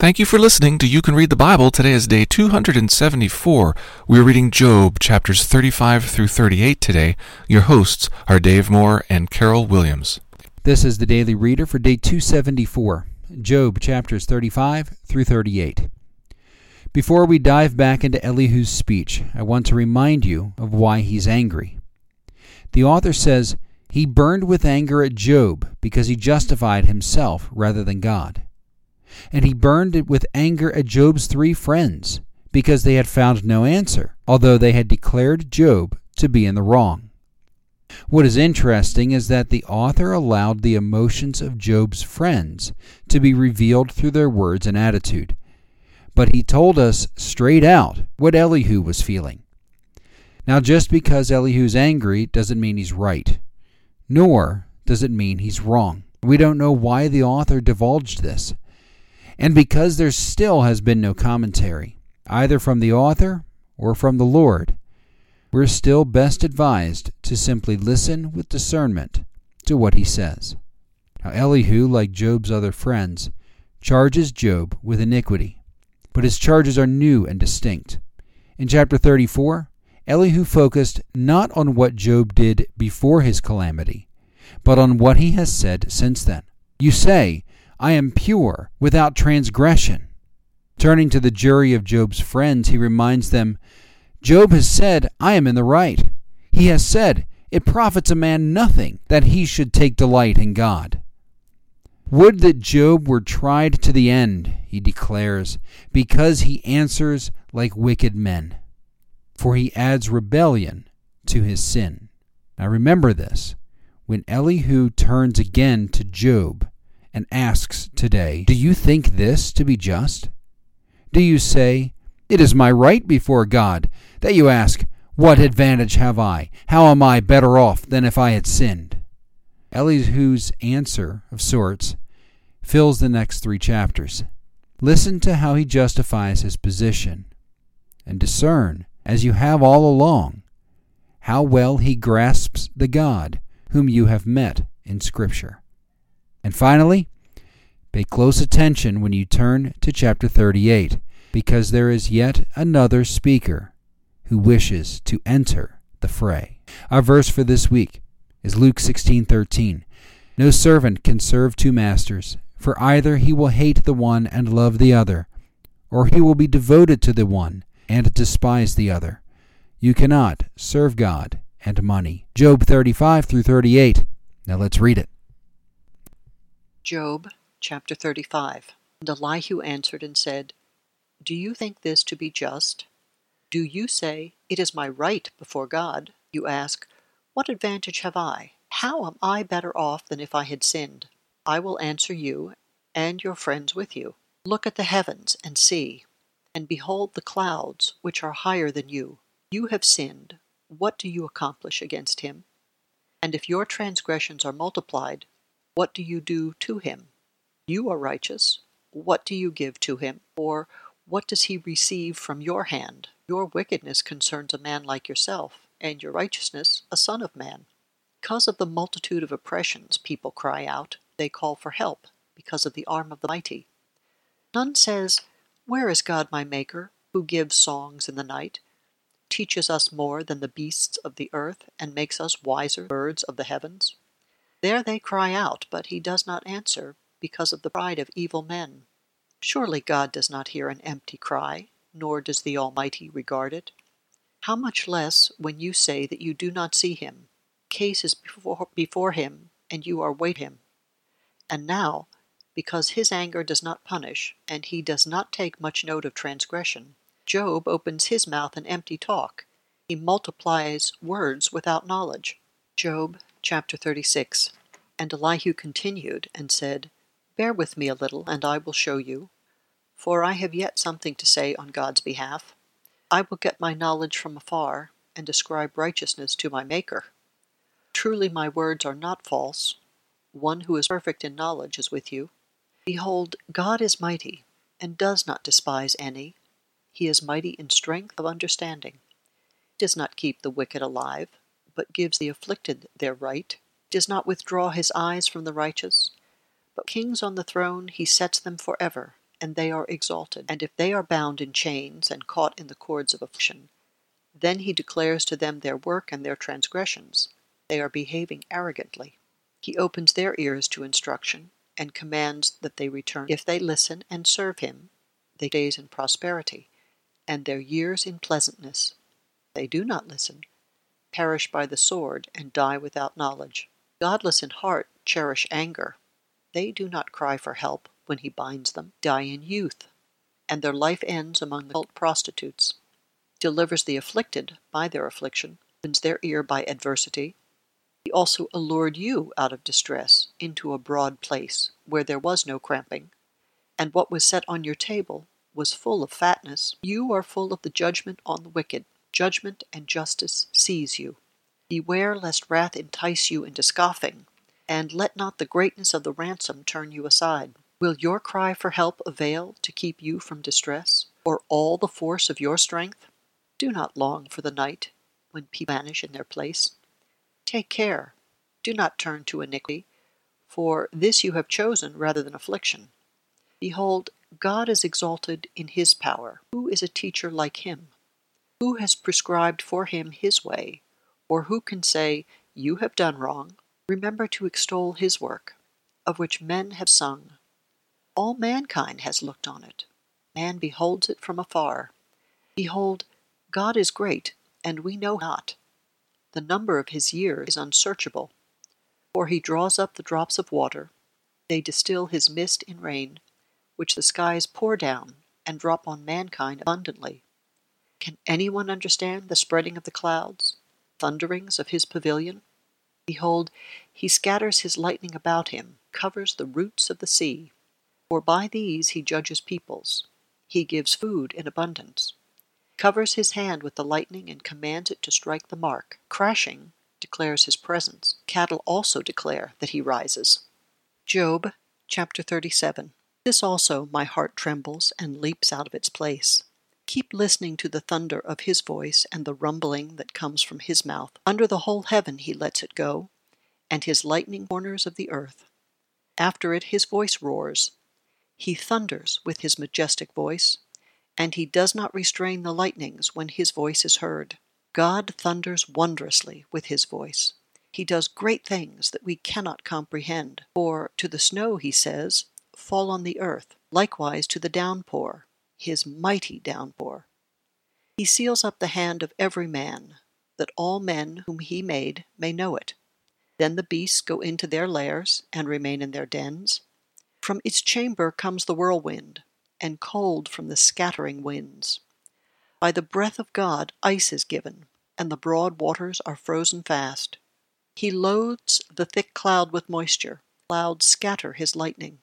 Thank you for listening to You Can Read the Bible. Today is day 274. We are reading Job chapters 35 through 38 today. Your hosts are Dave Moore and Carol Williams. This is the Daily Reader for day 274, Job chapters 35 through 38. Before we dive back into Elihu's speech, I want to remind you of why he's angry. The author says he burned with anger at Job because he justified himself rather than God and he burned it with anger at Job's three friends, because they had found no answer, although they had declared Job to be in the wrong. What is interesting is that the author allowed the emotions of Job's friends to be revealed through their words and attitude, but he told us straight out what Elihu was feeling. Now, just because Elihu's angry doesn't mean he's right, nor does it mean he's wrong. We don't know why the author divulged this and because there still has been no commentary, either from the author or from the Lord, we're still best advised to simply listen with discernment to what he says. Now, Elihu, like Job's other friends, charges Job with iniquity, but his charges are new and distinct. In chapter 34, Elihu focused not on what Job did before his calamity, but on what he has said since then. You say, I am pure, without transgression. Turning to the jury of Job's friends, he reminds them Job has said, I am in the right. He has said, It profits a man nothing that he should take delight in God. Would that Job were tried to the end, he declares, because he answers like wicked men. For he adds rebellion to his sin. Now remember this when Elihu turns again to Job, and asks today, Do you think this to be just? Do you say, It is my right before God, that you ask, What advantage have I? How am I better off than if I had sinned? Elihu's answer, of sorts, fills the next three chapters. Listen to how he justifies his position, and discern, as you have all along, how well he grasps the God whom you have met in Scripture. And finally, pay close attention when you turn to chapter 38, because there is yet another speaker who wishes to enter the fray. Our verse for this week is Luke 16:13. No servant can serve two masters, for either he will hate the one and love the other, or he will be devoted to the one and despise the other. You cannot serve God and money. Job 35 through 38. Now let's read it. Job chapter 35 And Elihu answered and said, Do you think this to be just? Do you say, It is my right before God? You ask, What advantage have I? How am I better off than if I had sinned? I will answer you, and your friends with you. Look at the heavens and see, and behold the clouds, which are higher than you. You have sinned. What do you accomplish against him? And if your transgressions are multiplied, what do you do to him? You are righteous. What do you give to him? Or what does he receive from your hand? Your wickedness concerns a man like yourself, and your righteousness a son of man. Because of the multitude of oppressions, people cry out. They call for help, because of the arm of the mighty. None says, Where is God my Maker, who gives songs in the night, teaches us more than the beasts of the earth, and makes us wiser birds of the heavens? There they cry out, but he does not answer, because of the pride of evil men. Surely God does not hear an empty cry, nor does the Almighty regard it. How much less when you say that you do not see him? Case is before, before him, and you are wait him. And now, because his anger does not punish, and he does not take much note of transgression, Job opens his mouth in empty talk. He multiplies words without knowledge. Job chapter 36. And Elihu continued and said, Bear with me a little, and I will show you. For I have yet something to say on God's behalf. I will get my knowledge from afar, and ascribe righteousness to my Maker. Truly my words are not false. One who is perfect in knowledge is with you. Behold, God is mighty, and does not despise any. He is mighty in strength of understanding. He does not keep the wicked alive, but gives the afflicted their right, does not withdraw his eyes from the righteous, but kings on the throne he sets them for ever, and they are exalted. And if they are bound in chains and caught in the cords of affliction, then he declares to them their work and their transgressions. They are behaving arrogantly. He opens their ears to instruction and commands that they return. If they listen and serve him, they days in prosperity, and their years in pleasantness. They do not listen, perish by the sword, and die without knowledge. Godless in heart cherish anger. They do not cry for help when he binds them, die in youth, and their life ends among the cult prostitutes. Delivers the afflicted by their affliction, opens their ear by adversity. He also allured you out of distress into a broad place where there was no cramping, and what was set on your table was full of fatness. You are full of the judgment on the wicked. Judgment and justice seize you. Beware lest wrath entice you into scoffing, and let not the greatness of the ransom turn you aside. Will your cry for help avail to keep you from distress, or all the force of your strength? Do not long for the night when people vanish in their place. Take care, do not turn to iniquity, for this you have chosen rather than affliction. Behold, God is exalted in his power. Who is a teacher like him? Who has prescribed for him his way? Or who can say, You have done wrong? Remember to extol his work, of which men have sung. All mankind has looked on it. Man beholds it from afar. Behold, God is great, and we know not. The number of his years is unsearchable. For he draws up the drops of water, they distill his mist in rain, which the skies pour down and drop on mankind abundantly. Can anyone understand the spreading of the clouds, thunderings of his pavilion? Behold, he scatters his lightning about him, covers the roots of the sea. For by these he judges peoples. He gives food in abundance. Covers his hand with the lightning and commands it to strike the mark. Crashing declares his presence. Cattle also declare that he rises. Job chapter 37. This also my heart trembles and leaps out of its place. Keep listening to the thunder of his voice and the rumbling that comes from his mouth. Under the whole heaven he lets it go, and his lightning corners of the earth. After it his voice roars. He thunders with his majestic voice, and he does not restrain the lightnings when his voice is heard. God thunders wondrously with his voice. He does great things that we cannot comprehend. For to the snow, he says, Fall on the earth, likewise to the downpour his mighty downpour. He seals up the hand of every man, that all men whom he made may know it. Then the beasts go into their lairs and remain in their dens. From its chamber comes the whirlwind, and cold from the scattering winds. By the breath of God ice is given, and the broad waters are frozen fast. He loads the thick cloud with moisture, clouds scatter his lightning.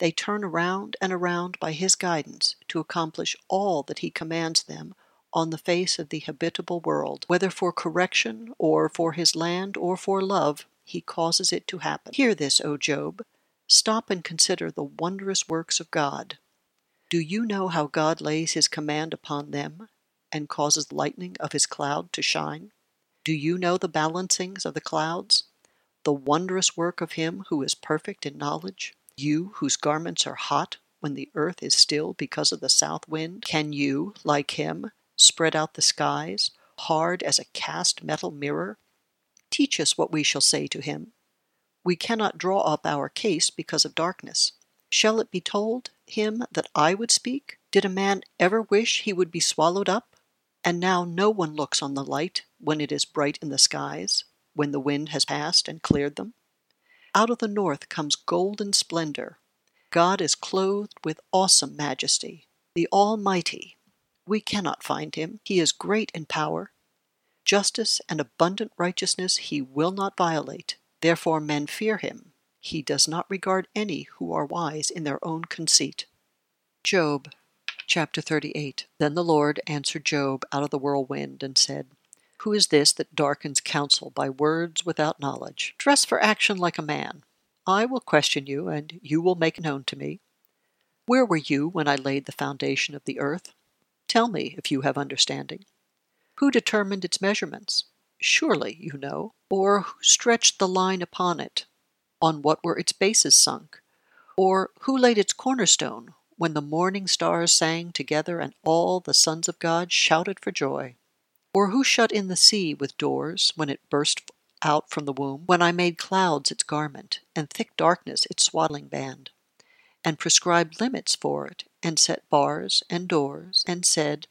They turn around and around by his guidance to accomplish all that he commands them on the face of the habitable world. Whether for correction, or for his land, or for love, he causes it to happen. Hear this, O Job. Stop and consider the wondrous works of God. Do you know how God lays his command upon them and causes lightning of his cloud to shine? Do you know the balancings of the clouds? The wondrous work of him who is perfect in knowledge? You whose garments are hot when the earth is still because of the south wind, can you, like him, spread out the skies, hard as a cast metal mirror? Teach us what we shall say to him. We cannot draw up our case because of darkness. Shall it be told him that I would speak? Did a man ever wish he would be swallowed up? And now no one looks on the light when it is bright in the skies, when the wind has passed and cleared them. Out of the north comes golden splendor. God is clothed with awesome majesty, the Almighty. We cannot find him. He is great in power. Justice and abundant righteousness he will not violate. Therefore men fear him. He does not regard any who are wise in their own conceit. Job chapter 38. Then the Lord answered Job out of the whirlwind and said, who is this that darkens counsel by words without knowledge? Dress for action like a man. I will question you, and you will make known to me. Where were you when I laid the foundation of the earth? Tell me if you have understanding. Who determined its measurements? Surely you know. Or who stretched the line upon it? On what were its bases sunk? Or who laid its cornerstone? when the morning stars sang together and all the sons of God shouted for joy? Or who shut in the sea with doors when it burst out from the womb, when I made clouds its garment, and thick darkness its swaddling band, and prescribed limits for it, and set bars and doors, and said,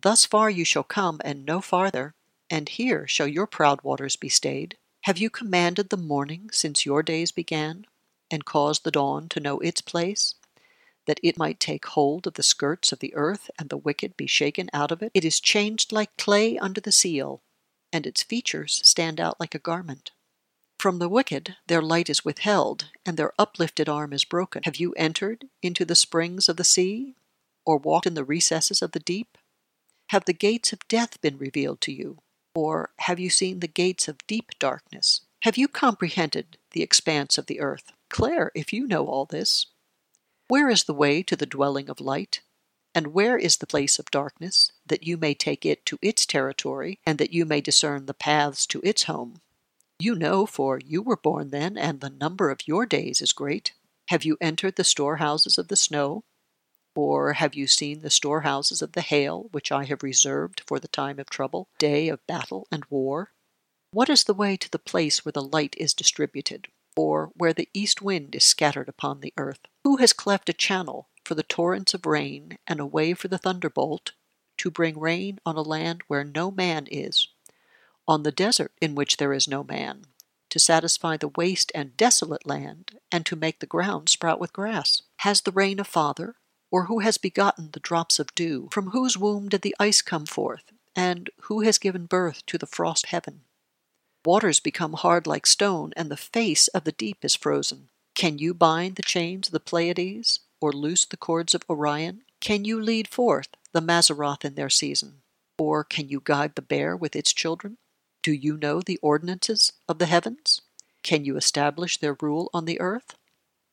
Thus far you shall come, and no farther, and here shall your proud waters be stayed? Have you commanded the morning since your days began, and caused the dawn to know its place? That it might take hold of the skirts of the earth and the wicked be shaken out of it. It is changed like clay under the seal, and its features stand out like a garment. From the wicked their light is withheld, and their uplifted arm is broken. Have you entered into the springs of the sea, or walked in the recesses of the deep? Have the gates of death been revealed to you, or have you seen the gates of deep darkness? Have you comprehended the expanse of the earth? Declare if you know all this. Where is the way to the dwelling of light? And where is the place of darkness, that you may take it to its territory, and that you may discern the paths to its home? You know, for you were born then, and the number of your days is great. Have you entered the storehouses of the snow? Or have you seen the storehouses of the hail, which I have reserved for the time of trouble, day of battle and war? What is the way to the place where the light is distributed? Or where the east wind is scattered upon the earth? Who has cleft a channel for the torrents of rain, and a way for the thunderbolt, to bring rain on a land where no man is, on the desert in which there is no man, to satisfy the waste and desolate land, and to make the ground sprout with grass? Has the rain a father, or who has begotten the drops of dew? From whose womb did the ice come forth, and who has given birth to the frost heaven? Waters become hard like stone, and the face of the deep is frozen. Can you bind the chains of the Pleiades, or loose the cords of Orion? Can you lead forth the Mazzaroth in their season, or can you guide the bear with its children? Do you know the ordinances of the heavens? Can you establish their rule on the earth?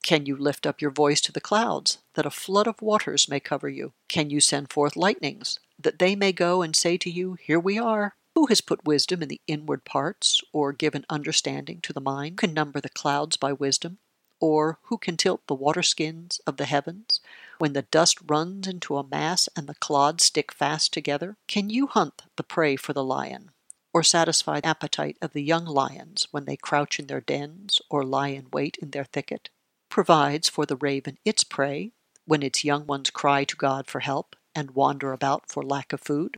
Can you lift up your voice to the clouds, that a flood of waters may cover you? Can you send forth lightnings, that they may go and say to you, Here we are? Who has put wisdom in the inward parts, or given understanding to the mind? Who can number the clouds by wisdom? Or who can tilt the waterskins of the heavens, when the dust runs into a mass and the clods stick fast together? Can you hunt the prey for the lion, or satisfy the appetite of the young lions when they crouch in their dens or lie in wait in their thicket? Provides for the raven its prey when its young ones cry to God for help and wander about for lack of food?